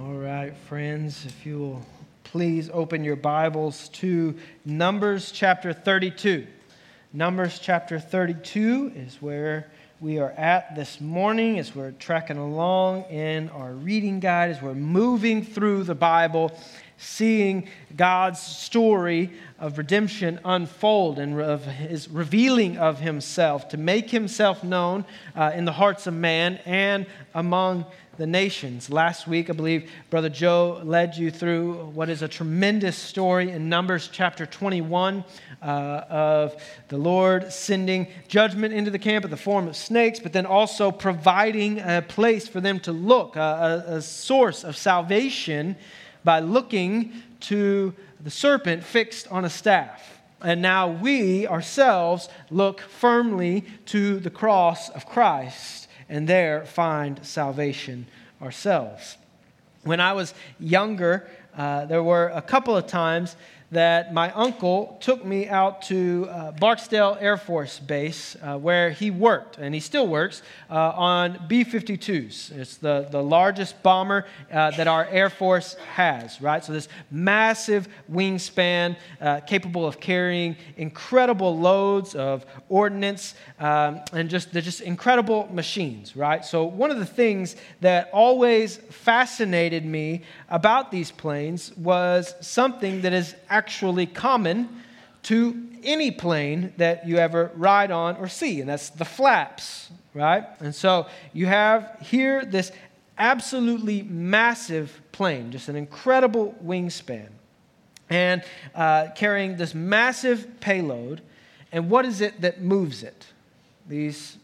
All right, friends, if you will please open your Bibles to Numbers chapter 32. Numbers chapter 32 is where we are at this morning as we're tracking along in our reading guide, as we're moving through the Bible, seeing God's story of redemption unfold and of his revealing of himself to make himself known uh, in the hearts of man and among the nations. Last week, I believe Brother Joe led you through what is a tremendous story in Numbers chapter 21 uh, of the Lord sending judgment into the camp in the form of snakes, but then also providing a place for them to look, a, a source of salvation by looking to the serpent fixed on a staff. And now we ourselves look firmly to the cross of Christ and there find salvation ourselves. When I was younger, uh, there were a couple of times that my uncle took me out to uh, Barksdale Air Force Base uh, where he worked, and he still works, uh, on B 52s. It's the, the largest bomber uh, that our Air Force has, right? So, this massive wingspan uh, capable of carrying incredible loads of ordnance um, and just, they're just incredible machines, right? So, one of the things that always fascinated me about these planes was something that is actually actually common to any plane that you ever ride on or see, and that's the flaps, right? And so you have here this absolutely massive plane, just an incredible wingspan, and uh, carrying this massive payload. And what is it that moves it? These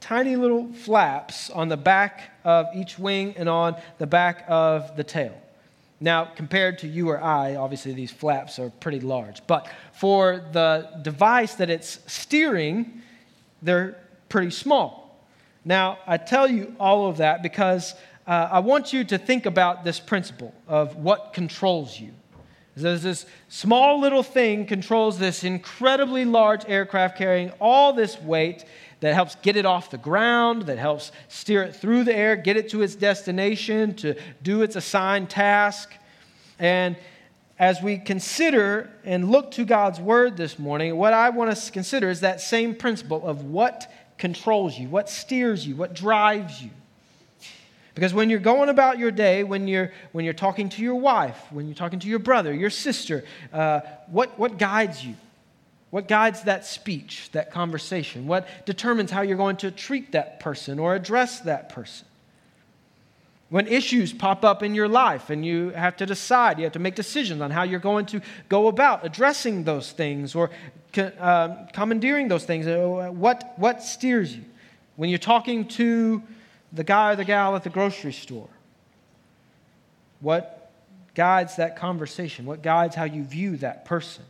tiny little flaps on the back of each wing and on the back of the tail. Now, compared to you or I, obviously these flaps are pretty large. But for the device that it's steering, they're pretty small. Now, I tell you all of that because uh, I want you to think about this principle of what controls you. There's this small little thing controls this incredibly large aircraft carrying all this weight that helps get it off the ground, that helps steer it through the air, get it to its destination, to do its assigned task. And as we consider and look to God's word this morning, what I want us to consider is that same principle of what controls you, what steers you, what drives you. Because when you're going about your day, when you're, when you're talking to your wife, when you're talking to your brother, your sister, uh, what, what guides you? What guides that speech, that conversation? What determines how you're going to treat that person or address that person? When issues pop up in your life and you have to decide, you have to make decisions on how you're going to go about addressing those things or uh, commandeering those things, uh, what, what steers you? When you're talking to the guy or the gal at the grocery store, what guides that conversation? What guides how you view that person?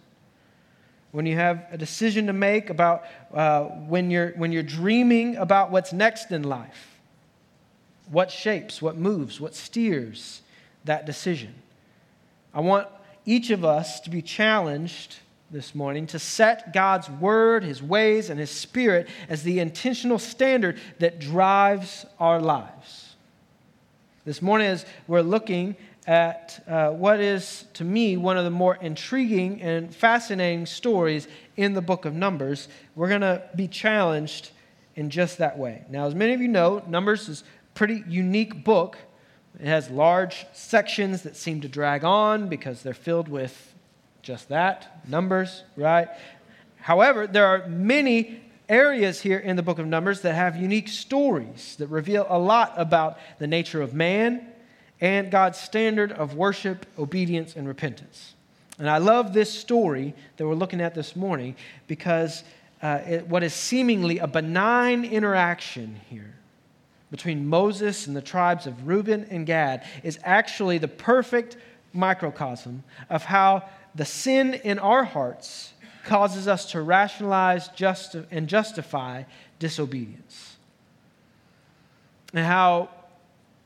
When you have a decision to make about uh, when, you're, when you're dreaming about what's next in life, what shapes, what moves, what steers that decision. I want each of us to be challenged this morning to set God's word, his ways, and his spirit as the intentional standard that drives our lives. This morning, as we're looking at uh, what is, to me, one of the more intriguing and fascinating stories in the book of Numbers. We're going to be challenged in just that way. Now, as many of you know, Numbers is a pretty unique book. It has large sections that seem to drag on because they're filled with just that numbers, right? However, there are many areas here in the book of Numbers that have unique stories that reveal a lot about the nature of man and God's standard of worship, obedience, and repentance. And I love this story that we're looking at this morning because uh, it, what is seemingly a benign interaction here between Moses and the tribes of Reuben and Gad is actually the perfect microcosm of how the sin in our hearts causes us to rationalize justi- and justify disobedience. And how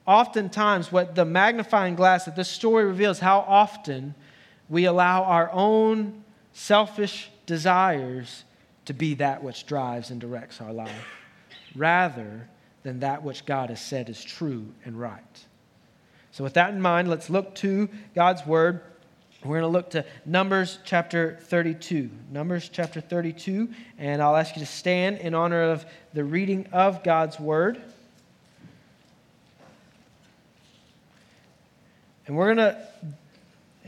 oftentimes, what the magnifying glass that this story reveals, how often we allow our own selfish desires to be that which drives and directs our life, rather than that which God has said is true and right. So, with that in mind, let's look to God's Word. We're going to look to Numbers chapter 32. Numbers chapter 32, and I'll ask you to stand in honor of the reading of God's Word. And we're going to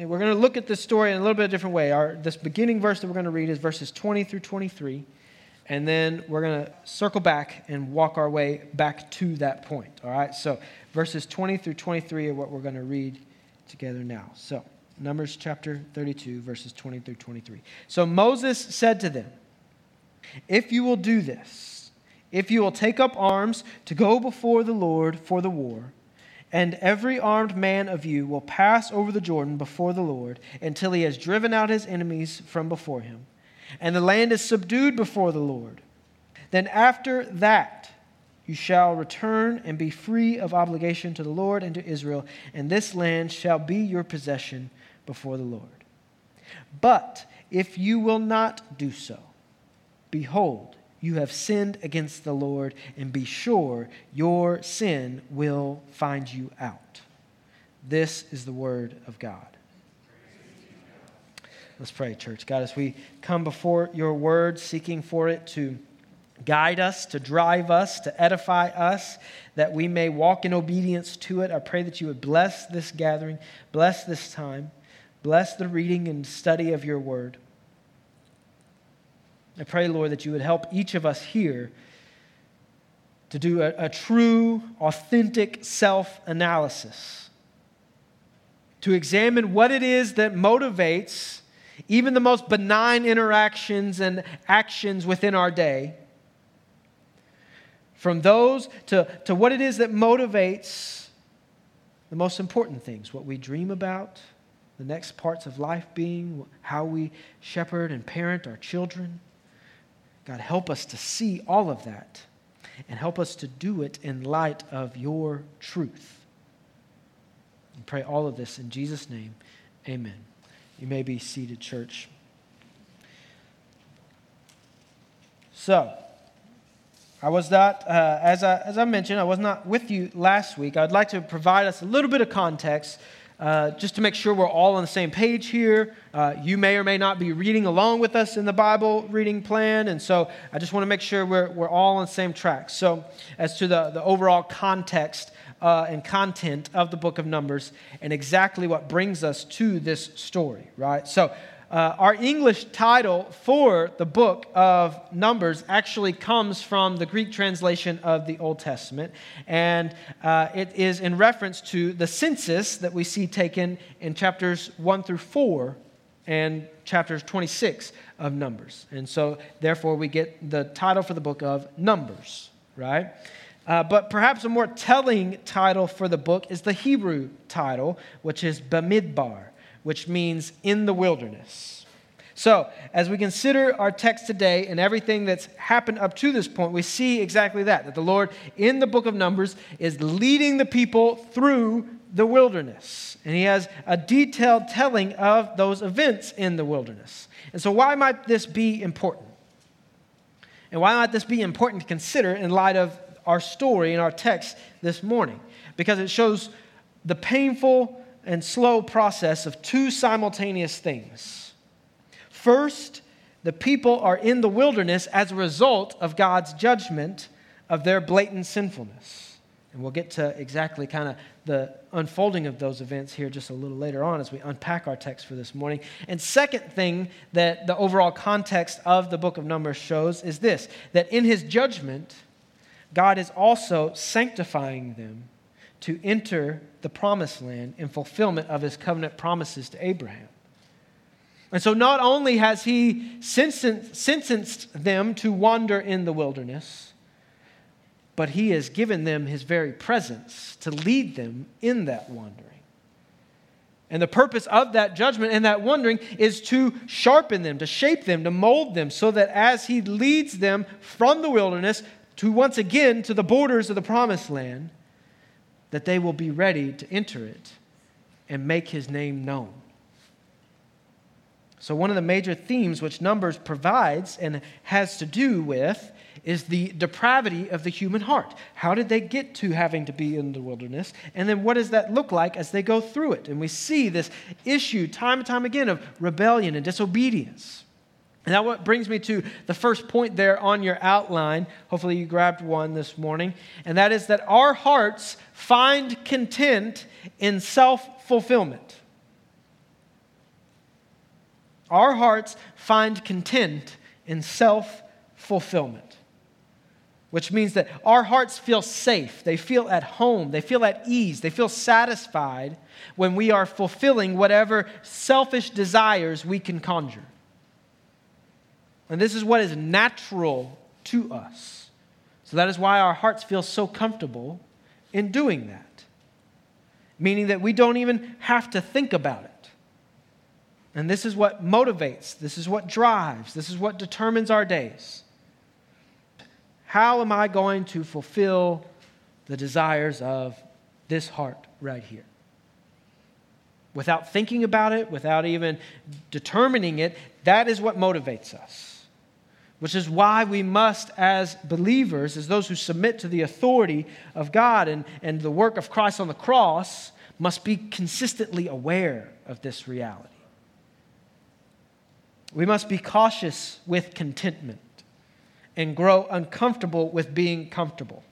we're going to look at this story in a little bit of a different way. Our, this beginning verse that we're going to read is verses 20 through 23. And then we're going to circle back and walk our way back to that point. All right? So, verses 20 through 23 are what we're going to read together now. So, Numbers chapter 32, verses 20 through 23. So, Moses said to them, If you will do this, if you will take up arms to go before the Lord for the war, and every armed man of you will pass over the Jordan before the Lord until he has driven out his enemies from before him, and the land is subdued before the Lord. Then after that you shall return and be free of obligation to the Lord and to Israel, and this land shall be your possession before the Lord. But if you will not do so, behold, you have sinned against the Lord, and be sure your sin will find you out. This is the word of God. Let's pray, church. God, as we come before your word, seeking for it to guide us, to drive us, to edify us, that we may walk in obedience to it, I pray that you would bless this gathering, bless this time, bless the reading and study of your word. I pray, Lord, that you would help each of us here to do a, a true, authentic self analysis, to examine what it is that motivates even the most benign interactions and actions within our day, from those to, to what it is that motivates the most important things, what we dream about, the next parts of life being, how we shepherd and parent our children God, help us to see all of that and help us to do it in light of your truth. And pray all of this in Jesus' name. Amen. You may be seated, church. So, I was not, uh, as, I, as I mentioned, I was not with you last week. I'd like to provide us a little bit of context uh, just to make sure we're all on the same page here. Uh, you may or may not be reading along with us in the Bible reading plan, and so I just want to make sure we're, we're all on the same track. So, as to the, the overall context uh, and content of the book of Numbers, and exactly what brings us to this story, right? So, uh, our English title for the book of Numbers actually comes from the Greek translation of the Old Testament, and uh, it is in reference to the census that we see taken in chapters 1 through 4 and chapters 26 of Numbers. And so, therefore, we get the title for the book of Numbers, right? Uh, but perhaps a more telling title for the book is the Hebrew title, which is Bamidbar which means in the wilderness. So, as we consider our text today and everything that's happened up to this point, we see exactly that that the Lord in the book of Numbers is leading the people through the wilderness. And he has a detailed telling of those events in the wilderness. And so, why might this be important? And why might this be important to consider in light of our story and our text this morning? Because it shows the painful and slow process of two simultaneous things. First, the people are in the wilderness as a result of God's judgment of their blatant sinfulness. And we'll get to exactly kind of the unfolding of those events here just a little later on as we unpack our text for this morning. And second thing that the overall context of the book of Numbers shows is this that in his judgment, God is also sanctifying them to enter the promised land in fulfillment of his covenant promises to Abraham. And so, not only has he sentenced them to wander in the wilderness, but he has given them his very presence to lead them in that wandering. And the purpose of that judgment and that wandering is to sharpen them, to shape them, to mold them, so that as he leads them from the wilderness to once again to the borders of the promised land, that they will be ready to enter it and make his name known. So, one of the major themes which Numbers provides and has to do with is the depravity of the human heart. How did they get to having to be in the wilderness? And then what does that look like as they go through it? And we see this issue time and time again of rebellion and disobedience. And that what brings me to the first point there on your outline. Hopefully you grabbed one this morning. And that is that our hearts find content in self fulfillment. Our hearts find content in self fulfillment which means that our hearts feel safe, they feel at home, they feel at ease, they feel satisfied when we are fulfilling whatever selfish desires we can conjure. And this is what is natural to us. So that is why our hearts feel so comfortable in doing that. Meaning that we don't even have to think about it. And this is what motivates, this is what drives, this is what determines our days. How am I going to fulfill the desires of this heart right here? Without thinking about it, without even determining it, that is what motivates us. Which is why we must, as believers, as those who submit to the authority of God and, and the work of Christ on the cross, must be consistently aware of this reality. We must be cautious with contentment and grow uncomfortable with being comfortable.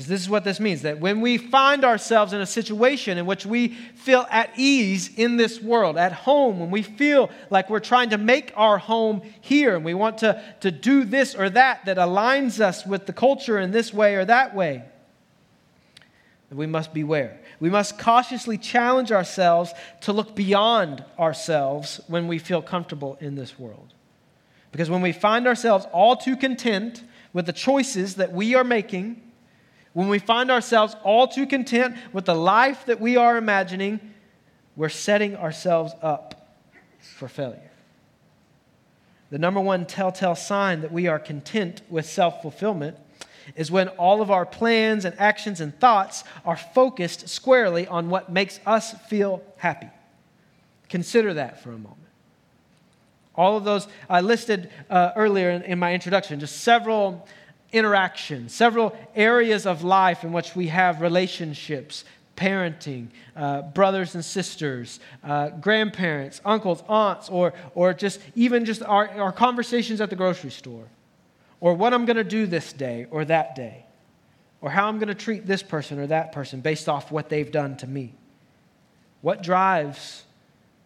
Because this is what this means that when we find ourselves in a situation in which we feel at ease in this world, at home, when we feel like we're trying to make our home here and we want to, to do this or that that aligns us with the culture in this way or that way, we must beware. We must cautiously challenge ourselves to look beyond ourselves when we feel comfortable in this world. Because when we find ourselves all too content with the choices that we are making, when we find ourselves all too content with the life that we are imagining, we're setting ourselves up for failure. The number one telltale sign that we are content with self fulfillment is when all of our plans and actions and thoughts are focused squarely on what makes us feel happy. Consider that for a moment. All of those I listed uh, earlier in, in my introduction, just several interactions, several areas of life in which we have relationships, parenting, uh, brothers and sisters, uh, grandparents, uncles, aunts, or, or just even just our, our conversations at the grocery store, or what I'm going to do this day or that day, or how I'm going to treat this person or that person based off what they've done to me. What drives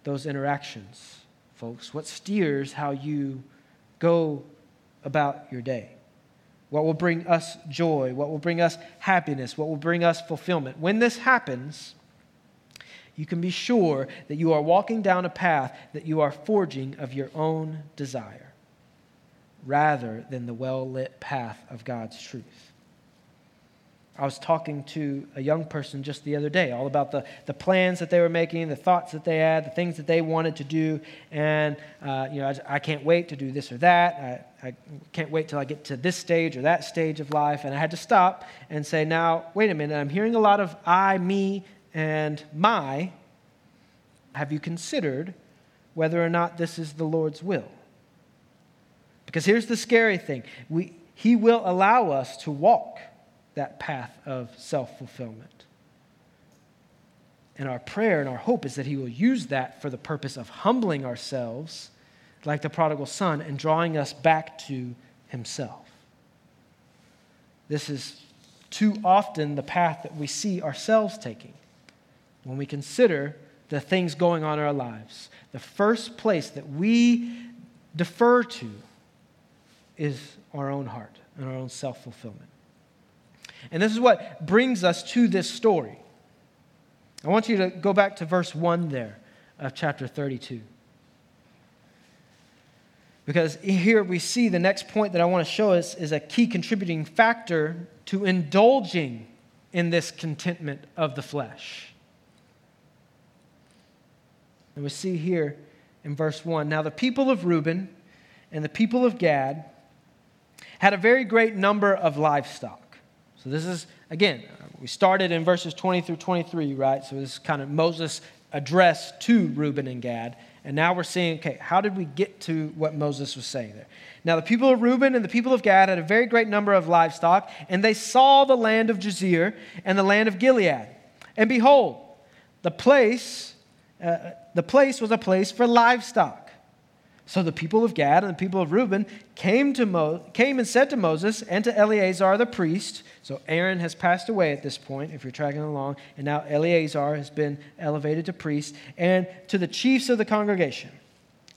those interactions? folks, what steers how you go about your day. What will bring us joy, what will bring us happiness, what will bring us fulfillment. When this happens, you can be sure that you are walking down a path that you are forging of your own desire rather than the well lit path of God's truth. I was talking to a young person just the other day, all about the, the plans that they were making, the thoughts that they had, the things that they wanted to do. And, uh, you know, I, I, can't wait to do this or that. I, I can't wait till I get to this stage or that stage of life. And I had to stop and say, now, wait a minute, I'm hearing a lot of I, me, and my. Have you considered whether or not this is the Lord's will? Because here's the scary thing we, He will allow us to walk that path of self fulfillment. And our prayer and our hope is that He will use that for the purpose of humbling ourselves, like the prodigal son, and drawing us back to Himself. This is too often the path that we see ourselves taking when we consider the things going on in our lives. The first place that we defer to is our own heart and our own self fulfillment. And this is what brings us to this story. I want you to go back to verse 1 there of chapter 32. Because here we see the next point that I want to show us is a key contributing factor to indulging in this contentment of the flesh. And we see here in verse 1 Now the people of Reuben and the people of Gad had a very great number of livestock so this is, again, we started in verses 20 through 23, right? So this is kind of Moses addressed to Reuben and Gad. And now we're seeing, okay, how did we get to what Moses was saying there? Now, the people of Reuben and the people of Gad had a very great number of livestock, and they saw the land of Jazer and the land of Gilead. And behold, the place, uh, the place was a place for livestock. So the people of Gad and the people of Reuben came, to Mo- came and said to Moses and to Eleazar the priest, so Aaron has passed away at this point, if you're tracking along, and now Eleazar has been elevated to priest, and to the chiefs of the congregation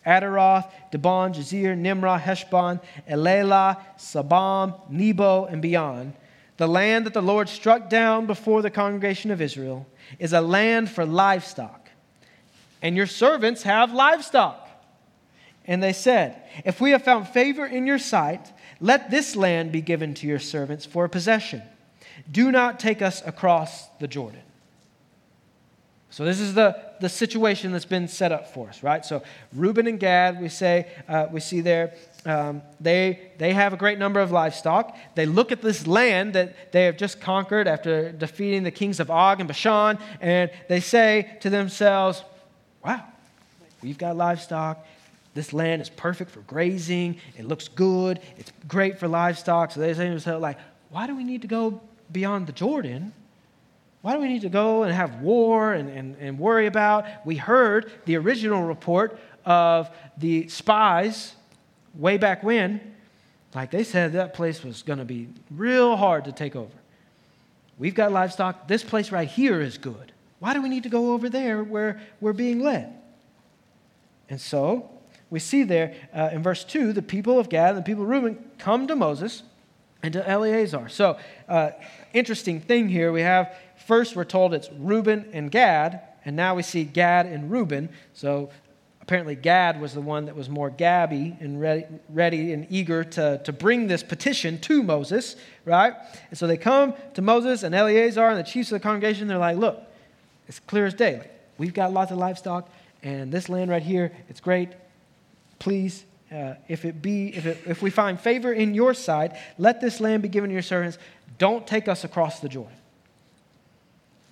Ataroth, Dibon, Jazer, Nimrah, Heshbon, Elealeh, Sebam, Nebo, and Beon. The land that the Lord struck down before the congregation of Israel is a land for livestock, and your servants have livestock. And they said, If we have found favor in your sight, let this land be given to your servants for a possession. Do not take us across the Jordan. So, this is the, the situation that's been set up for us, right? So, Reuben and Gad, we say, uh, we see there, um, they, they have a great number of livestock. They look at this land that they have just conquered after defeating the kings of Og and Bashan, and they say to themselves, Wow, we've got livestock. This land is perfect for grazing. It looks good. It's great for livestock. So they say to themselves, like, why do we need to go beyond the Jordan? Why do we need to go and have war and, and, and worry about? We heard the original report of the spies way back when. Like they said, that place was going to be real hard to take over. We've got livestock. This place right here is good. Why do we need to go over there where we're being led? And so we see there uh, in verse 2 the people of Gad and the people of Reuben come to Moses and to Eleazar. So, uh, interesting thing here. We have first, we're told it's Reuben and Gad, and now we see Gad and Reuben. So, apparently, Gad was the one that was more gabby and ready, ready and eager to, to bring this petition to Moses, right? And so they come to Moses and Eleazar and the chiefs of the congregation. They're like, look, it's clear as day. Like, we've got lots of livestock, and this land right here, it's great Please, uh, if it be, if, it, if we find favor in your sight, let this land be given to your servants. Don't take us across the Jordan.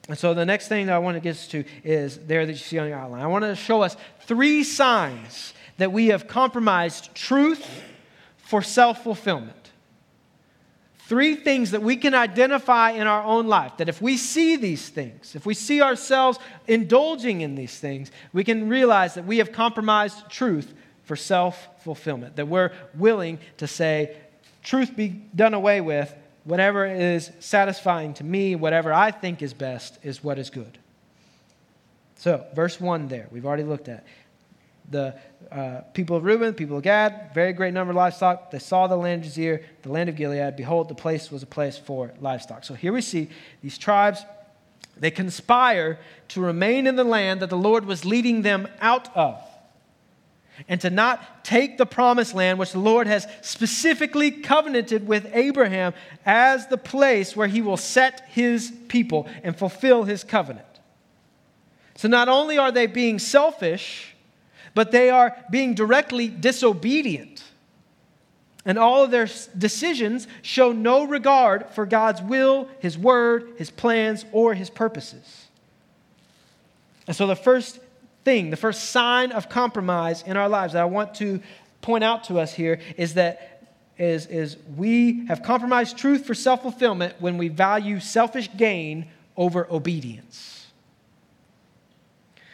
And so the next thing that I want to get to is there that you see on your outline. I want to show us three signs that we have compromised truth for self fulfillment. Three things that we can identify in our own life. That if we see these things, if we see ourselves indulging in these things, we can realize that we have compromised truth for self fulfillment, that we're willing to say, truth be done away with, whatever is satisfying to me, whatever I think is best, is what is good. So, verse 1 there, we've already looked at. The uh, people of Reuben, people of Gad, very great number of livestock. They saw the land of Jazer, the land of Gilead. Behold, the place was a place for livestock. So here we see these tribes, they conspire to remain in the land that the Lord was leading them out of and to not take the promised land which the Lord has specifically covenanted with Abraham as the place where he will set his people and fulfill his covenant. So not only are they being selfish, but they are being directly disobedient. And all of their decisions show no regard for God's will, His word, His plans, or His purposes. And so the first thing, the first sign of compromise in our lives that I want to point out to us here is that is, is we have compromised truth for self fulfillment when we value selfish gain over obedience.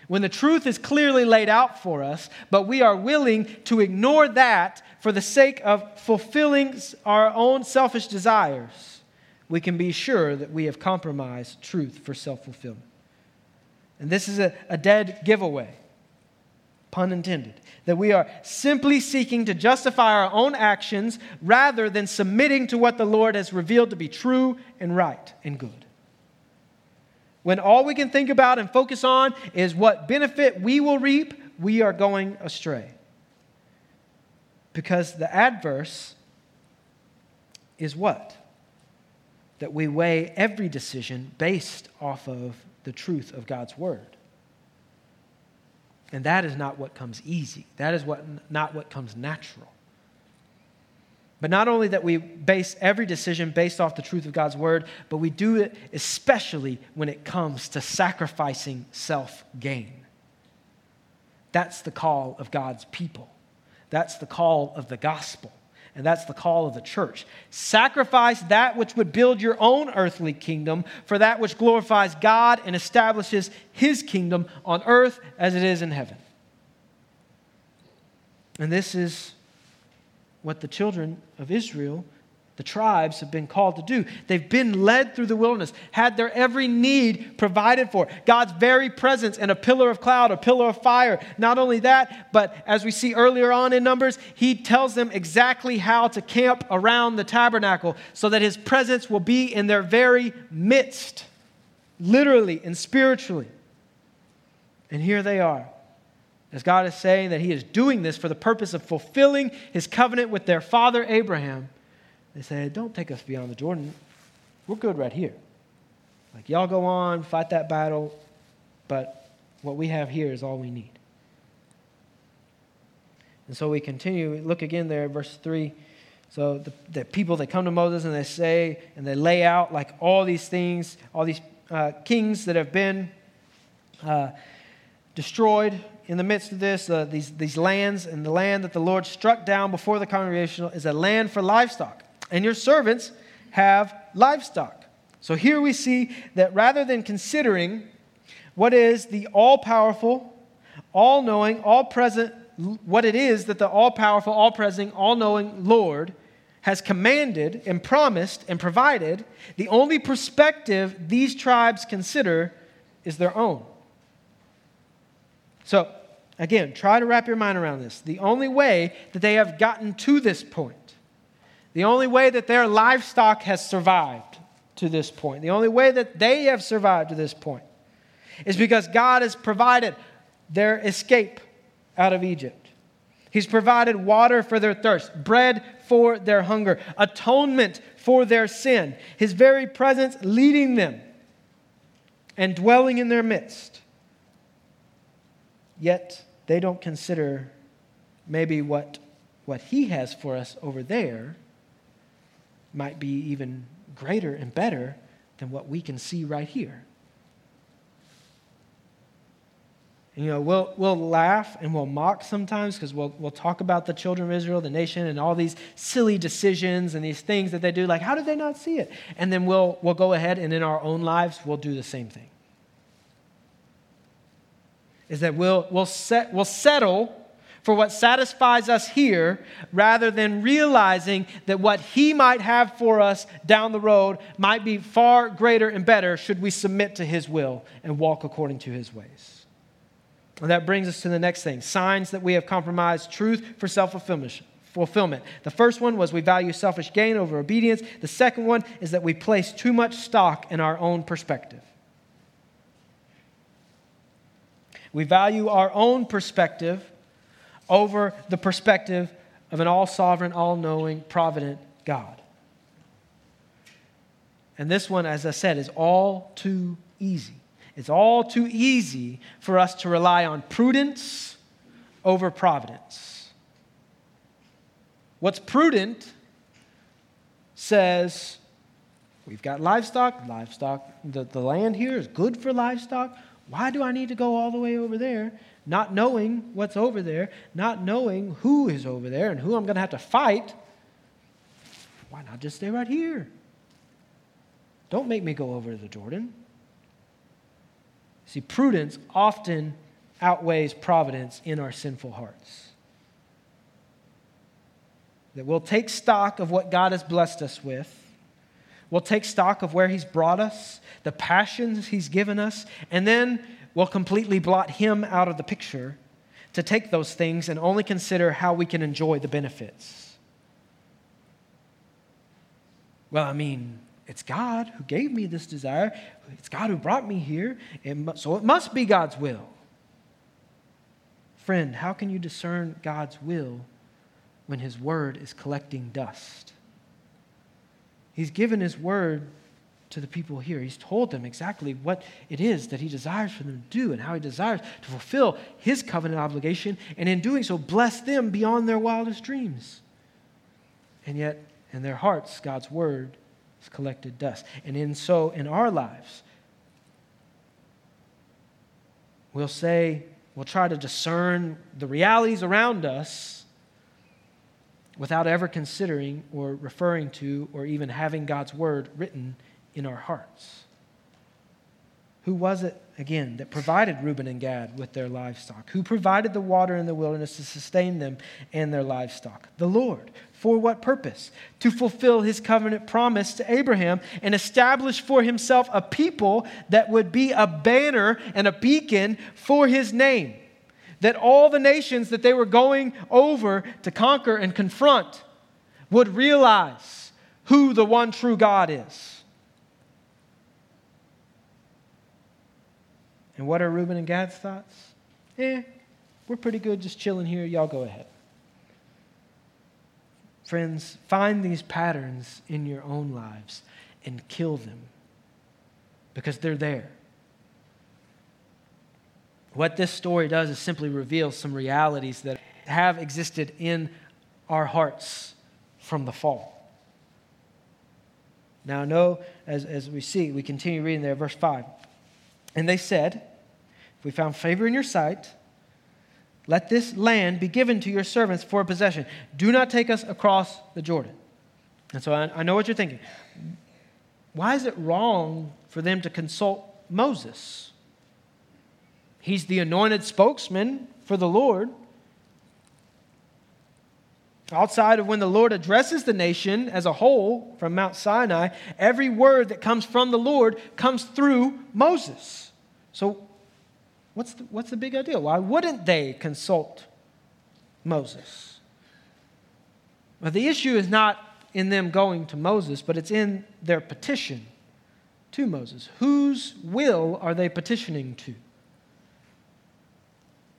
When the truth is clearly laid out for us, but we are willing to ignore that for the sake of fulfilling our own selfish desires, we can be sure that we have compromised truth for self fulfillment. And this is a, a dead giveaway, pun intended, that we are simply seeking to justify our own actions rather than submitting to what the Lord has revealed to be true and right and good. When all we can think about and focus on is what benefit we will reap, we are going astray. Because the adverse is what? That we weigh every decision based off of the truth of God's word. And that is not what comes easy. That is what, not what comes natural. But not only that we base every decision based off the truth of God's word, but we do it especially when it comes to sacrificing self gain. That's the call of God's people. That's the call of the gospel. And that's the call of the church. Sacrifice that which would build your own earthly kingdom for that which glorifies God and establishes his kingdom on earth as it is in heaven. And this is what the children of Israel the tribes have been called to do. They've been led through the wilderness, had their every need provided for. God's very presence in a pillar of cloud, a pillar of fire. Not only that, but as we see earlier on in Numbers, he tells them exactly how to camp around the tabernacle so that his presence will be in their very midst, literally and spiritually. And here they are. As God is saying that he is doing this for the purpose of fulfilling his covenant with their father Abraham they said, Don't take us beyond the Jordan. We're good right here. Like, y'all go on, fight that battle, but what we have here is all we need. And so we continue. Look again there, verse 3. So the, the people, they come to Moses and they say, and they lay out like all these things, all these uh, kings that have been uh, destroyed in the midst of this, uh, these, these lands, and the land that the Lord struck down before the congregation is a land for livestock and your servants have livestock. So here we see that rather than considering what is the all powerful, all knowing, all present, what it is that the all powerful, all present, all knowing Lord has commanded and promised and provided, the only perspective these tribes consider is their own. So, again, try to wrap your mind around this. The only way that they have gotten to this point the only way that their livestock has survived to this point, the only way that they have survived to this point, is because God has provided their escape out of Egypt. He's provided water for their thirst, bread for their hunger, atonement for their sin, His very presence leading them and dwelling in their midst. Yet they don't consider maybe what, what He has for us over there might be even greater and better than what we can see right here. And, you know, we'll, we'll laugh and we'll mock sometimes because we'll, we'll talk about the children of Israel, the nation, and all these silly decisions and these things that they do. Like, how did they not see it? And then we'll, we'll go ahead and in our own lives, we'll do the same thing. Is that we'll, we'll, set, we'll settle for what satisfies us here rather than realizing that what He might have for us down the road might be far greater and better should we submit to His will and walk according to His ways. And that brings us to the next thing signs that we have compromised truth for self fulfillment. The first one was we value selfish gain over obedience. The second one is that we place too much stock in our own perspective. We value our own perspective over the perspective of an all sovereign, all knowing, provident God. And this one, as I said, is all too easy. It's all too easy for us to rely on prudence over providence. What's prudent says we've got livestock, livestock, the, the land here is good for livestock. Why do I need to go all the way over there? Not knowing what's over there, not knowing who is over there and who I'm going to have to fight, why not just stay right here? Don't make me go over to the Jordan. See, prudence often outweighs providence in our sinful hearts. That we'll take stock of what God has blessed us with. We'll take stock of where He's brought us, the passions He's given us, and then will completely blot him out of the picture to take those things and only consider how we can enjoy the benefits. Well, I mean, it's God who gave me this desire. It's God who brought me here. It so it must be God's will. Friend, how can you discern God's will when His word is collecting dust? He's given His word to the people here. He's told them exactly what it is that he desires for them to do and how he desires to fulfill his covenant obligation, and in doing so, bless them beyond their wildest dreams. And yet, in their hearts, God's word has collected dust. And in so, in our lives, we'll say we'll try to discern the realities around us without ever considering or referring to or even having God's word written in our hearts. Who was it, again, that provided Reuben and Gad with their livestock? Who provided the water in the wilderness to sustain them and their livestock? The Lord. For what purpose? To fulfill his covenant promise to Abraham and establish for himself a people that would be a banner and a beacon for his name. That all the nations that they were going over to conquer and confront would realize who the one true God is. And what are Reuben and Gad's thoughts? Eh, we're pretty good just chilling here. Y'all go ahead. Friends, find these patterns in your own lives and kill them because they're there. What this story does is simply reveal some realities that have existed in our hearts from the fall. Now, know, as, as we see, we continue reading there, verse 5. And they said, if we found favor in your sight, let this land be given to your servants for a possession. Do not take us across the Jordan. And so I, I know what you're thinking. Why is it wrong for them to consult Moses? He's the anointed spokesman for the Lord. Outside of when the Lord addresses the nation as a whole from Mount Sinai, every word that comes from the Lord comes through Moses. So What's the, what's the big idea? Why wouldn't they consult Moses? Well, the issue is not in them going to Moses, but it's in their petition to Moses. Whose will are they petitioning to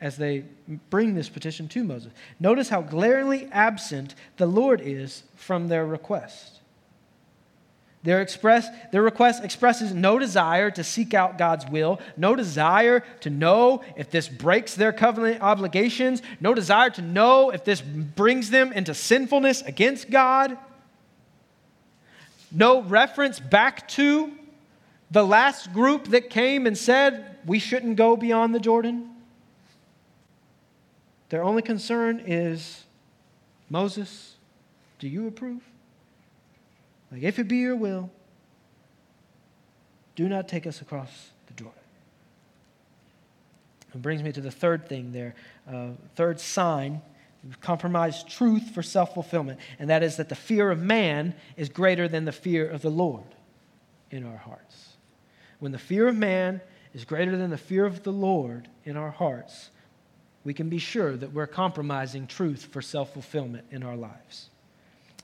as they bring this petition to Moses? Notice how glaringly absent the Lord is from their request. Their, express, their request expresses no desire to seek out God's will, no desire to know if this breaks their covenant obligations, no desire to know if this brings them into sinfulness against God, no reference back to the last group that came and said we shouldn't go beyond the Jordan. Their only concern is Moses, do you approve? Like, if it be your will, do not take us across the Jordan. It brings me to the third thing there, uh, third sign compromise truth for self fulfillment, and that is that the fear of man is greater than the fear of the Lord in our hearts. When the fear of man is greater than the fear of the Lord in our hearts, we can be sure that we're compromising truth for self fulfillment in our lives.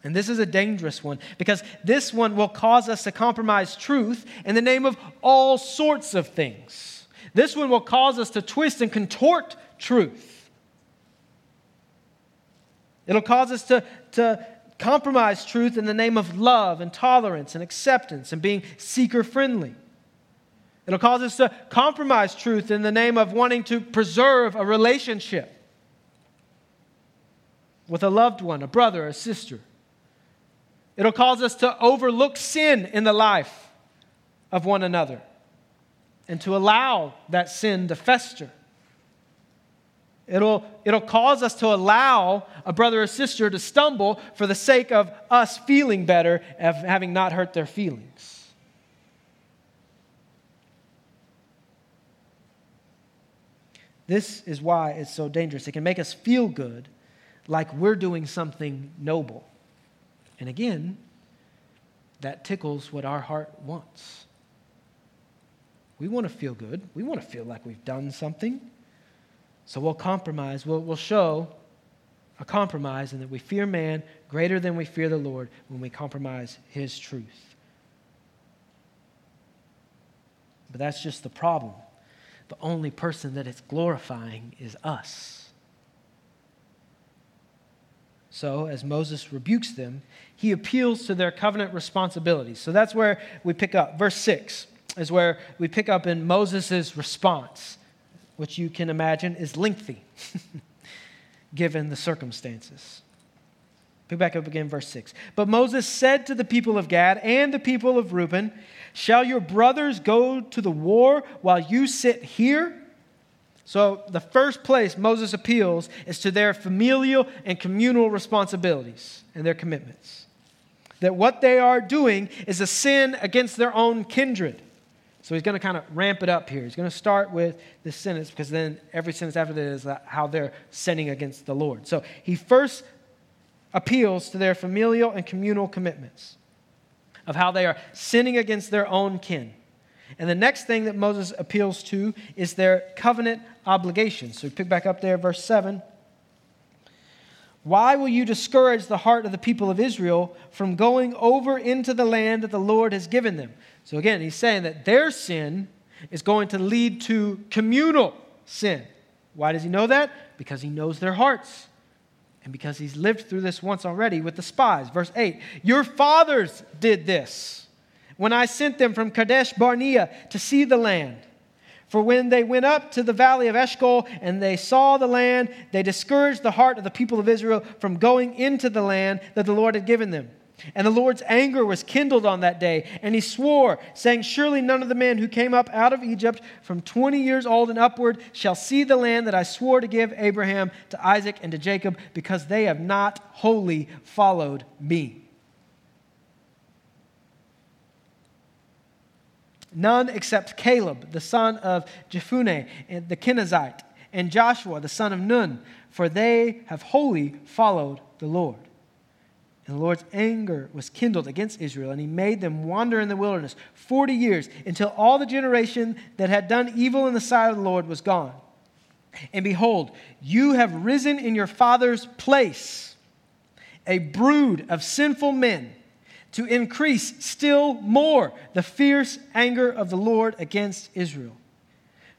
And this is a dangerous one because this one will cause us to compromise truth in the name of all sorts of things. This one will cause us to twist and contort truth. It'll cause us to, to compromise truth in the name of love and tolerance and acceptance and being seeker friendly. It'll cause us to compromise truth in the name of wanting to preserve a relationship with a loved one, a brother, a sister. It'll cause us to overlook sin in the life of one another and to allow that sin to fester. It'll, it'll cause us to allow a brother or sister to stumble for the sake of us feeling better, of having not hurt their feelings. This is why it's so dangerous. It can make us feel good, like we're doing something noble. And again, that tickles what our heart wants. We want to feel good. We want to feel like we've done something. So we'll compromise. We'll, we'll show a compromise and that we fear man greater than we fear the Lord when we compromise his truth. But that's just the problem. The only person that it's glorifying is us. So, as Moses rebukes them, he appeals to their covenant responsibilities. So that's where we pick up. Verse 6 is where we pick up in Moses' response, which you can imagine is lengthy given the circumstances. Pick back up again, verse 6. But Moses said to the people of Gad and the people of Reuben, Shall your brothers go to the war while you sit here? So, the first place Moses appeals is to their familial and communal responsibilities and their commitments. That what they are doing is a sin against their own kindred. So, he's going to kind of ramp it up here. He's going to start with this sentence because then every sentence after that is how they're sinning against the Lord. So, he first appeals to their familial and communal commitments of how they are sinning against their own kin. And the next thing that Moses appeals to is their covenant obligations. So we pick back up there, verse 7. Why will you discourage the heart of the people of Israel from going over into the land that the Lord has given them? So again, he's saying that their sin is going to lead to communal sin. Why does he know that? Because he knows their hearts. And because he's lived through this once already with the spies. Verse 8 Your fathers did this when I sent them from Kadesh Barnea to see the land. For when they went up to the valley of Eshcol and they saw the land, they discouraged the heart of the people of Israel from going into the land that the Lord had given them. And the Lord's anger was kindled on that day, and he swore, saying, Surely none of the men who came up out of Egypt from 20 years old and upward shall see the land that I swore to give Abraham, to Isaac, and to Jacob, because they have not wholly followed me. None except Caleb, the son of Jephunneh, the Kenizzite, and Joshua, the son of Nun, for they have wholly followed the Lord. And the Lord's anger was kindled against Israel, and he made them wander in the wilderness 40 years until all the generation that had done evil in the sight of the Lord was gone. And behold, you have risen in your father's place, a brood of sinful men to increase still more the fierce anger of the Lord against Israel.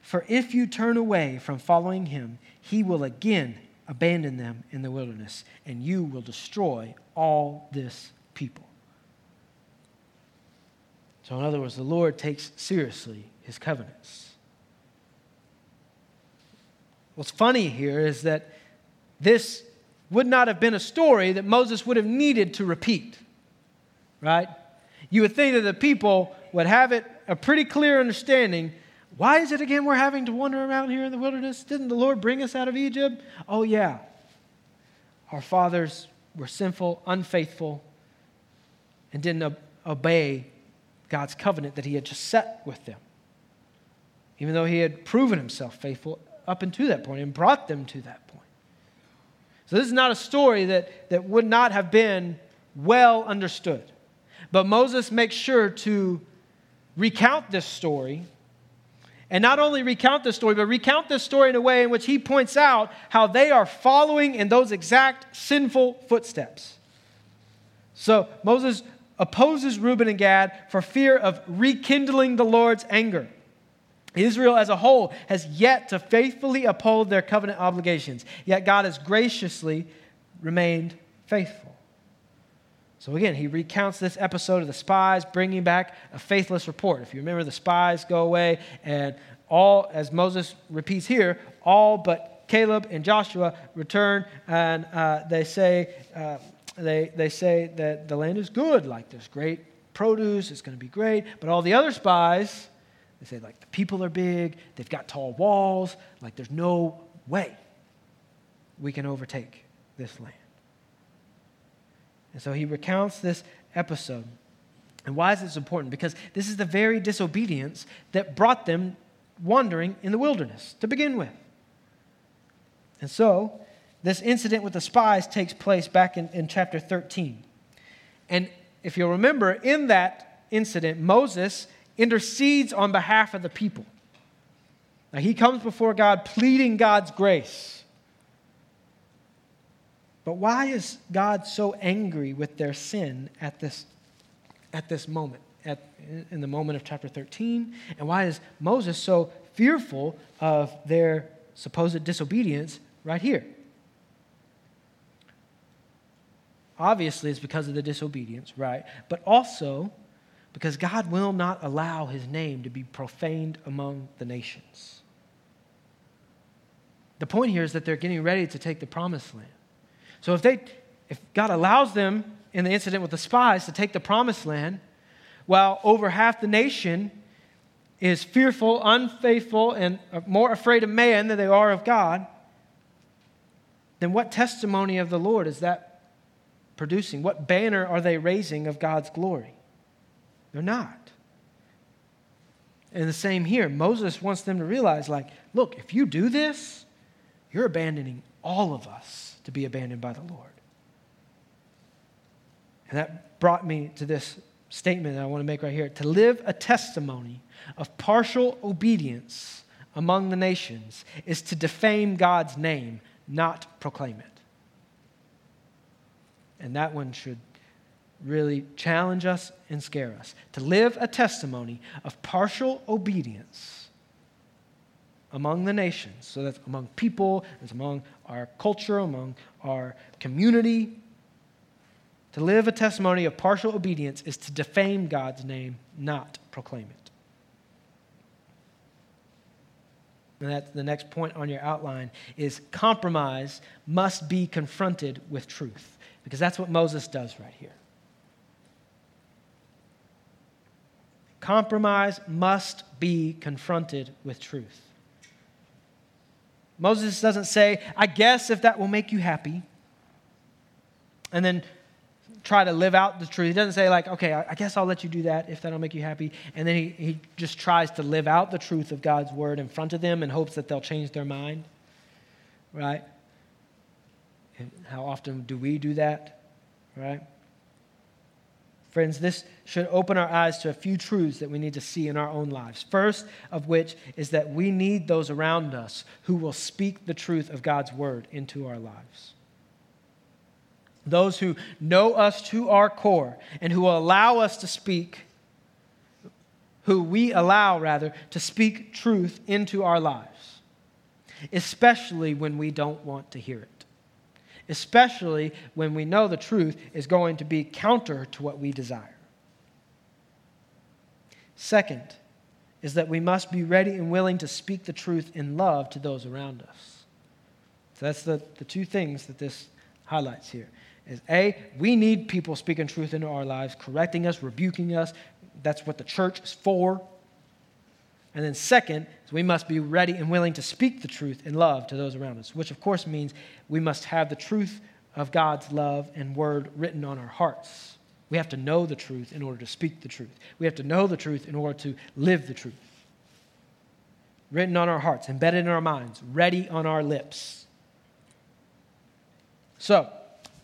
For if you turn away from following him, he will again abandon them in the wilderness, and you will destroy all this people. So, in other words, the Lord takes seriously his covenants. What's funny here is that this would not have been a story that Moses would have needed to repeat right? You would think that the people would have it a pretty clear understanding. Why is it again we're having to wander around here in the wilderness? Didn't the Lord bring us out of Egypt? Oh, yeah. Our fathers were sinful, unfaithful, and didn't obey God's covenant that He had just set with them. Even though He had proven Himself faithful up until that point and brought them to that point. So, this is not a story that, that would not have been well understood. But Moses makes sure to recount this story. And not only recount this story, but recount this story in a way in which he points out how they are following in those exact sinful footsteps. So Moses opposes Reuben and Gad for fear of rekindling the Lord's anger. Israel as a whole has yet to faithfully uphold their covenant obligations, yet God has graciously remained faithful. So again, he recounts this episode of the spies bringing back a faithless report. If you remember, the spies go away, and all, as Moses repeats here, all but Caleb and Joshua return, and uh, they say uh, they they say that the land is good, like there's great produce, it's going to be great. But all the other spies, they say like the people are big, they've got tall walls, like there's no way we can overtake this land. And so he recounts this episode. And why is this important? Because this is the very disobedience that brought them wandering in the wilderness to begin with. And so, this incident with the spies takes place back in, in chapter 13. And if you'll remember, in that incident, Moses intercedes on behalf of the people. Now, he comes before God pleading God's grace. But why is God so angry with their sin at this, at this moment, at, in the moment of chapter 13? And why is Moses so fearful of their supposed disobedience right here? Obviously, it's because of the disobedience, right? But also because God will not allow his name to be profaned among the nations. The point here is that they're getting ready to take the promised land. So if they if God allows them in the incident with the spies to take the promised land, while over half the nation is fearful, unfaithful, and more afraid of man than they are of God, then what testimony of the Lord is that producing? What banner are they raising of God's glory? They're not. And the same here. Moses wants them to realize, like, look, if you do this, you're abandoning all of us to be abandoned by the Lord. And that brought me to this statement that I want to make right here to live a testimony of partial obedience among the nations is to defame God's name, not proclaim it. And that one should really challenge us and scare us. To live a testimony of partial obedience among the nations. So that's among people, it's among our culture, among our community. To live a testimony of partial obedience is to defame God's name, not proclaim it. And that's the next point on your outline is compromise must be confronted with truth. Because that's what Moses does right here. Compromise must be confronted with truth. Moses doesn't say, I guess if that will make you happy, and then try to live out the truth. He doesn't say, like, okay, I guess I'll let you do that if that'll make you happy. And then he, he just tries to live out the truth of God's word in front of them and hopes that they'll change their mind. Right? And how often do we do that? Right? Friends, this should open our eyes to a few truths that we need to see in our own lives. First of which is that we need those around us who will speak the truth of God's word into our lives. Those who know us to our core and who will allow us to speak, who we allow, rather, to speak truth into our lives, especially when we don't want to hear it especially when we know the truth is going to be counter to what we desire. Second, is that we must be ready and willing to speak the truth in love to those around us. So that's the, the two things that this highlights here. Is A, we need people speaking truth into our lives, correcting us, rebuking us. That's what the church is for. And then, second, is we must be ready and willing to speak the truth in love to those around us, which of course means we must have the truth of God's love and word written on our hearts. We have to know the truth in order to speak the truth. We have to know the truth in order to live the truth. Written on our hearts, embedded in our minds, ready on our lips. So,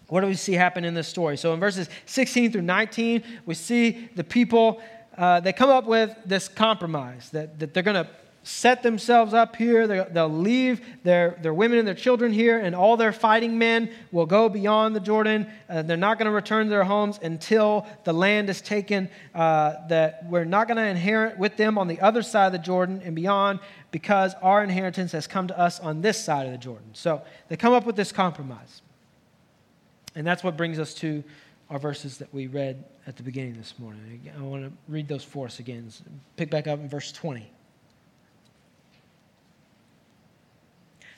what do we see happen in this story? So, in verses 16 through 19, we see the people uh, they come up with this compromise that, that they're going to set themselves up here. They'll leave their, their women and their children here, and all their fighting men will go beyond the Jordan. Uh, they're not going to return to their homes until the land is taken. Uh, that we're not going to inherit with them on the other side of the Jordan and beyond because our inheritance has come to us on this side of the Jordan. So they come up with this compromise. And that's what brings us to our verses that we read at the beginning this morning. I want to read those for us again. Pick back up in verse 20.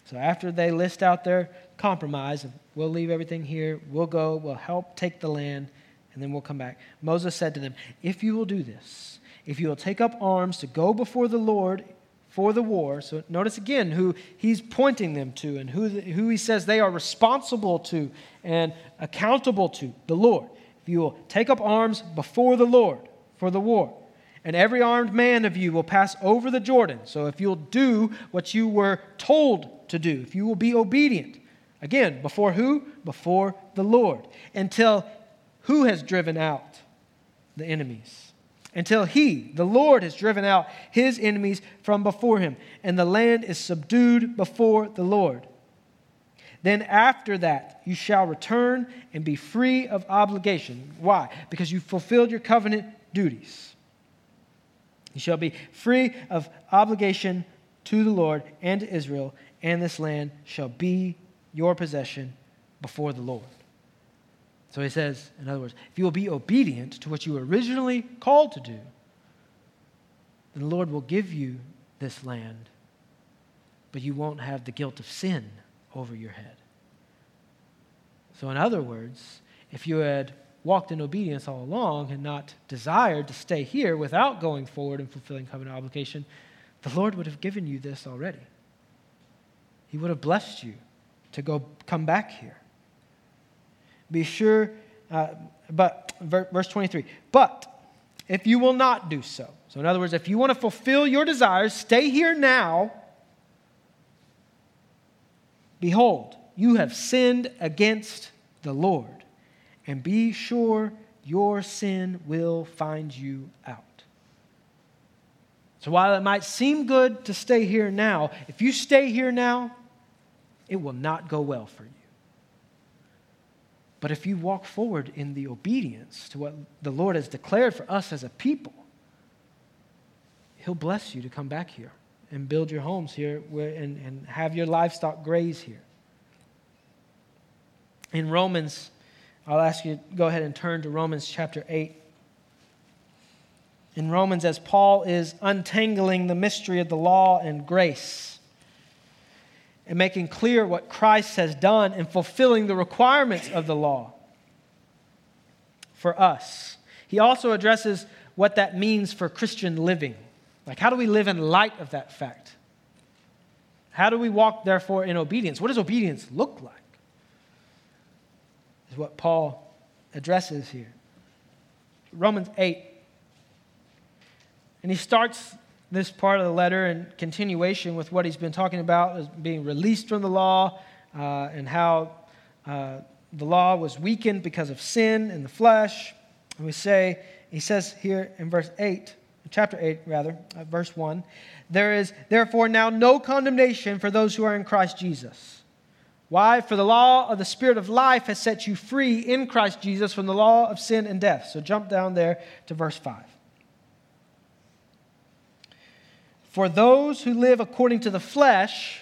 So after they list out their compromise, we'll leave everything here, we'll go, we'll help take the land, and then we'll come back. Moses said to them, If you will do this, if you will take up arms to go before the Lord for the war. So notice again who he's pointing them to and who, the, who he says they are responsible to and accountable to the Lord. If you will take up arms before the Lord for the war, and every armed man of you will pass over the Jordan. So if you'll do what you were told to do, if you will be obedient, again, before who? Before the Lord, until who has driven out the enemies? Until he, the Lord, has driven out his enemies from before him, and the land is subdued before the Lord. Then after that, you shall return and be free of obligation. Why? Because you fulfilled your covenant duties. You shall be free of obligation to the Lord and to Israel, and this land shall be your possession before the Lord. So he says, in other words, if you will be obedient to what you were originally called to do, then the Lord will give you this land, but you won't have the guilt of sin over your head. So, in other words, if you had walked in obedience all along and not desired to stay here without going forward and fulfilling covenant obligation, the Lord would have given you this already. He would have blessed you to go come back here. Be sure, uh, but verse 23, but if you will not do so. So, in other words, if you want to fulfill your desires, stay here now. Behold, you have sinned against the Lord and be sure your sin will find you out. So while it might seem good to stay here now, if you stay here now, it will not go well for you. But if you walk forward in the obedience to what the Lord has declared for us as a people, He'll bless you to come back here and build your homes here and, and have your livestock graze here. In Romans I'll ask you to go ahead and turn to Romans chapter 8. In Romans, as Paul is untangling the mystery of the law and grace and making clear what Christ has done in fulfilling the requirements of the law for us, he also addresses what that means for Christian living. Like, how do we live in light of that fact? How do we walk, therefore, in obedience? What does obedience look like? is what Paul addresses here. Romans 8. And he starts this part of the letter in continuation with what he's been talking about as being released from the law uh, and how uh, the law was weakened because of sin in the flesh. And we say, he says here in verse 8, chapter 8, rather, uh, verse 1, there is therefore now no condemnation for those who are in Christ Jesus. Why? For the law of the Spirit of life has set you free in Christ Jesus from the law of sin and death. So jump down there to verse 5. For those who live according to the flesh,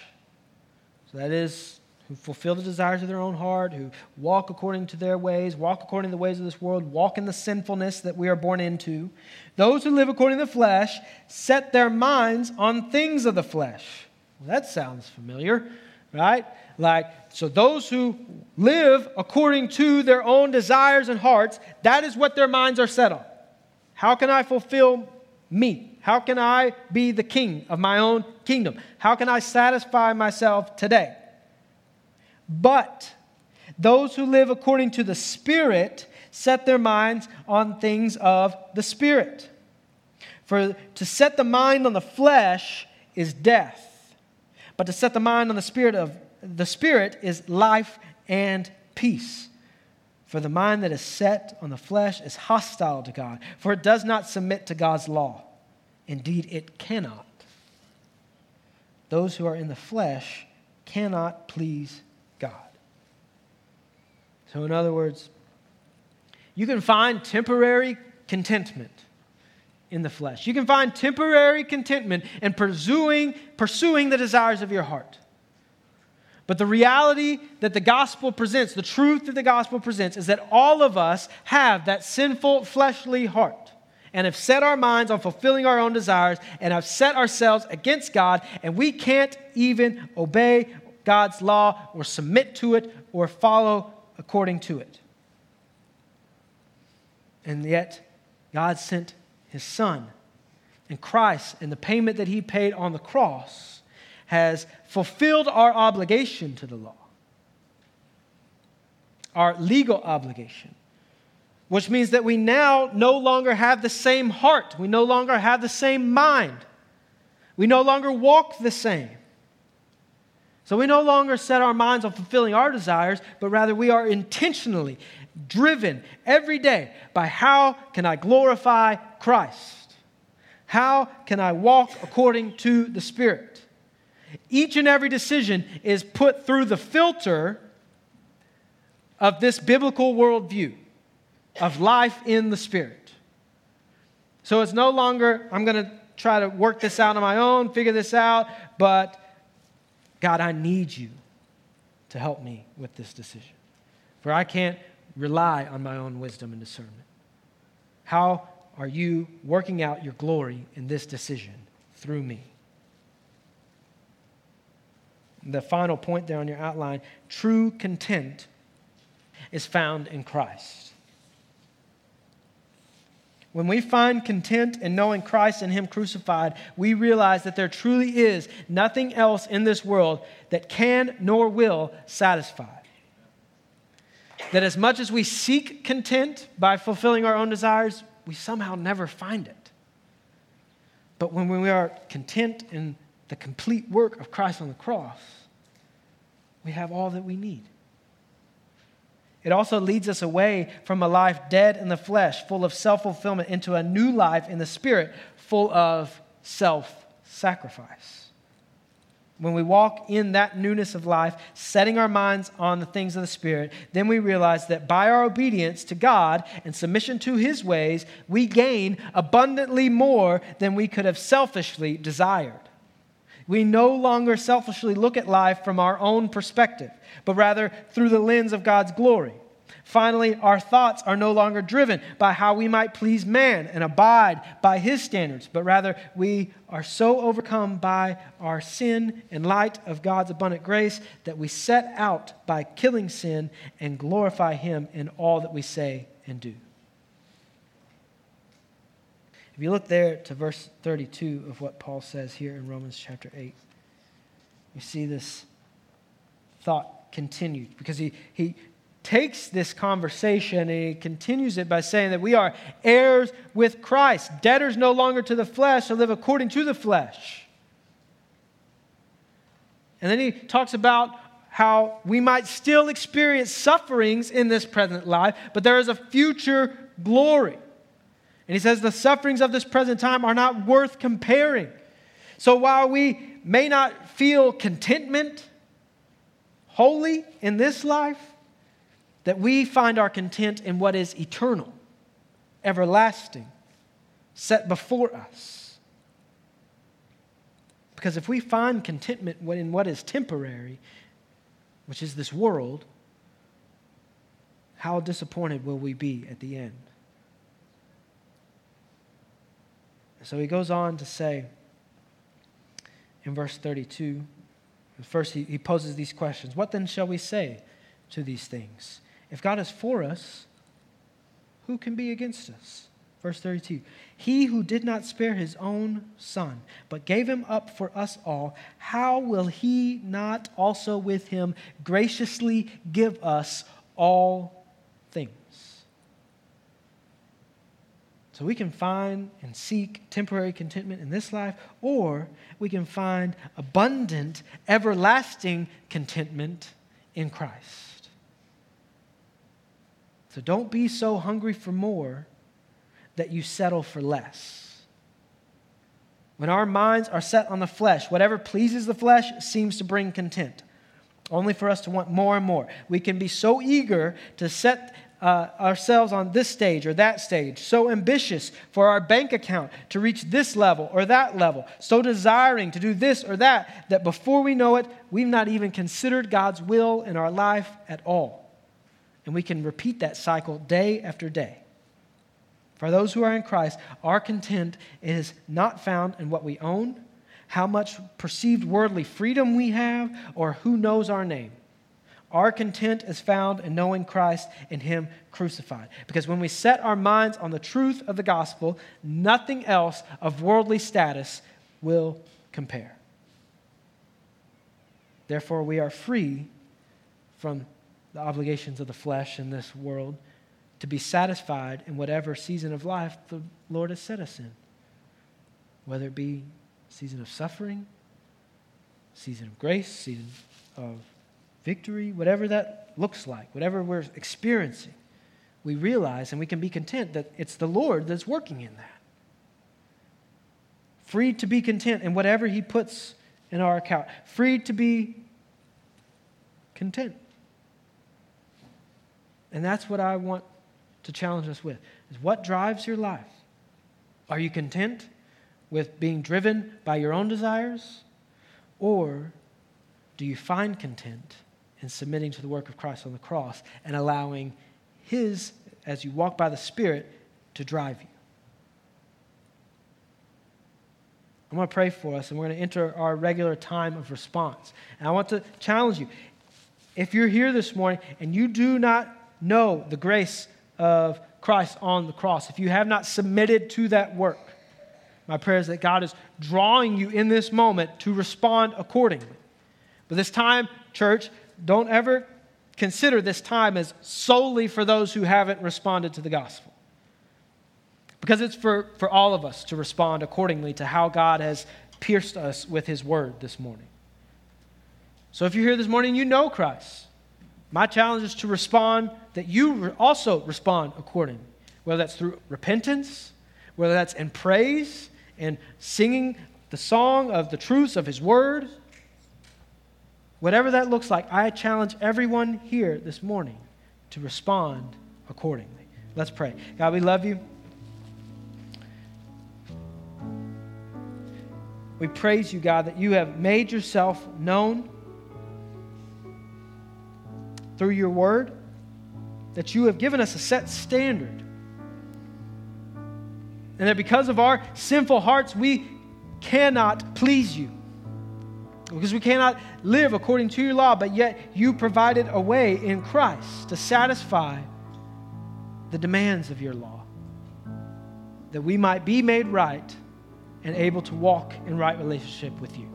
so that is, who fulfill the desires of their own heart, who walk according to their ways, walk according to the ways of this world, walk in the sinfulness that we are born into, those who live according to the flesh set their minds on things of the flesh. Well, that sounds familiar, right? Like, so those who live according to their own desires and hearts, that is what their minds are set on. How can I fulfill me? How can I be the king of my own kingdom? How can I satisfy myself today? But those who live according to the Spirit set their minds on things of the Spirit. For to set the mind on the flesh is death, but to set the mind on the Spirit of the Spirit is life and peace. For the mind that is set on the flesh is hostile to God, for it does not submit to God's law. Indeed, it cannot. Those who are in the flesh cannot please God. So, in other words, you can find temporary contentment in the flesh. You can find temporary contentment in pursuing, pursuing the desires of your heart. But the reality that the gospel presents, the truth that the gospel presents, is that all of us have that sinful, fleshly heart and have set our minds on fulfilling our own desires and have set ourselves against God, and we can't even obey God's law or submit to it or follow according to it. And yet, God sent his Son and Christ and the payment that he paid on the cross has fulfilled our obligation to the law, our legal obligation, which means that we now no longer have the same heart, we no longer have the same mind, we no longer walk the same. So we no longer set our minds on fulfilling our desires, but rather we are intentionally driven every day by how can I glorify Christ? How can I walk according to the Spirit? Each and every decision is put through the filter of this biblical worldview of life in the Spirit. So it's no longer, I'm going to try to work this out on my own, figure this out, but God, I need you to help me with this decision. For I can't rely on my own wisdom and discernment. How are you working out your glory in this decision through me? The final point there on your outline true content is found in Christ. When we find content in knowing Christ and Him crucified, we realize that there truly is nothing else in this world that can nor will satisfy. That as much as we seek content by fulfilling our own desires, we somehow never find it. But when we are content in the complete work of Christ on the cross, we have all that we need. It also leads us away from a life dead in the flesh, full of self fulfillment, into a new life in the spirit, full of self sacrifice. When we walk in that newness of life, setting our minds on the things of the Spirit, then we realize that by our obedience to God and submission to His ways, we gain abundantly more than we could have selfishly desired. We no longer selfishly look at life from our own perspective, but rather through the lens of God's glory. Finally, our thoughts are no longer driven by how we might please man and abide by his standards, but rather we are so overcome by our sin in light of God's abundant grace that we set out by killing sin and glorify him in all that we say and do. If you look there to verse 32 of what Paul says here in Romans chapter 8, you see this thought continued because he, he takes this conversation and he continues it by saying that we are heirs with Christ, debtors no longer to the flesh to live according to the flesh. And then he talks about how we might still experience sufferings in this present life, but there is a future glory. And he says the sufferings of this present time are not worth comparing. So while we may not feel contentment wholly in this life, that we find our content in what is eternal, everlasting, set before us. Because if we find contentment in what is temporary, which is this world, how disappointed will we be at the end? So he goes on to say in verse 32, first he, he poses these questions What then shall we say to these things? If God is for us, who can be against us? Verse 32 He who did not spare his own son, but gave him up for us all, how will he not also with him graciously give us all things? So we can find and seek temporary contentment in this life, or we can find abundant, everlasting contentment in Christ. So don't be so hungry for more that you settle for less. When our minds are set on the flesh, whatever pleases the flesh seems to bring content, only for us to want more and more. We can be so eager to set uh, ourselves on this stage or that stage, so ambitious for our bank account to reach this level or that level, so desiring to do this or that, that before we know it, we've not even considered God's will in our life at all. And we can repeat that cycle day after day. For those who are in Christ, our content is not found in what we own, how much perceived worldly freedom we have, or who knows our name. Our content is found in knowing Christ and Him crucified. Because when we set our minds on the truth of the gospel, nothing else of worldly status will compare. Therefore, we are free from the obligations of the flesh in this world to be satisfied in whatever season of life the Lord has set us in. Whether it be season of suffering, season of grace, season of victory, whatever that looks like, whatever we're experiencing, we realize and we can be content that it's the Lord that's working in that. Free to be content in whatever He puts in our account. Free to be content. And that's what I want to challenge us with. Is what drives your life? Are you content with being driven by your own desires? Or do you find content and submitting to the work of Christ on the cross and allowing His, as you walk by the Spirit, to drive you. I'm going to pray for us, and we're going to enter our regular time of response. And I want to challenge you. If you're here this morning and you do not know the grace of Christ on the cross, if you have not submitted to that work, my prayer is that God is drawing you in this moment to respond accordingly. But this time, church, don't ever consider this time as solely for those who haven't responded to the gospel. Because it's for, for all of us to respond accordingly to how God has pierced us with his word this morning. So if you're here this morning, you know Christ. My challenge is to respond that you also respond accordingly, whether that's through repentance, whether that's in praise and singing the song of the truths of his word. Whatever that looks like, I challenge everyone here this morning to respond accordingly. Let's pray. God, we love you. We praise you, God, that you have made yourself known through your word, that you have given us a set standard. And that because of our sinful hearts, we cannot please you. Because we cannot live according to your law, but yet you provided a way in Christ to satisfy the demands of your law, that we might be made right and able to walk in right relationship with you.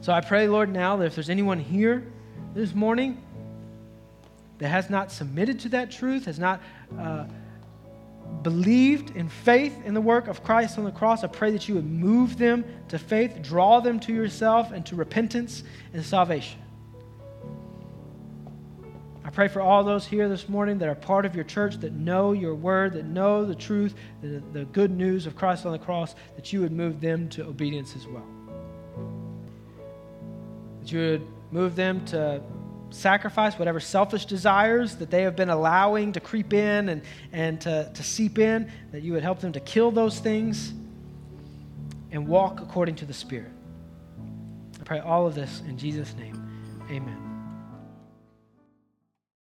So I pray, Lord, now that if there's anyone here this morning that has not submitted to that truth, has not uh, believed in faith in the work of Christ on the cross, I pray that you would move them to faith, draw them to yourself and to repentance and salvation. I pray for all those here this morning that are part of your church, that know your word, that know the truth, the, the good news of Christ on the cross, that you would move them to obedience as well. That you would move them to sacrifice whatever selfish desires that they have been allowing to creep in and, and to, to seep in, that you would help them to kill those things and walk according to the Spirit. I pray all of this in Jesus' name. Amen.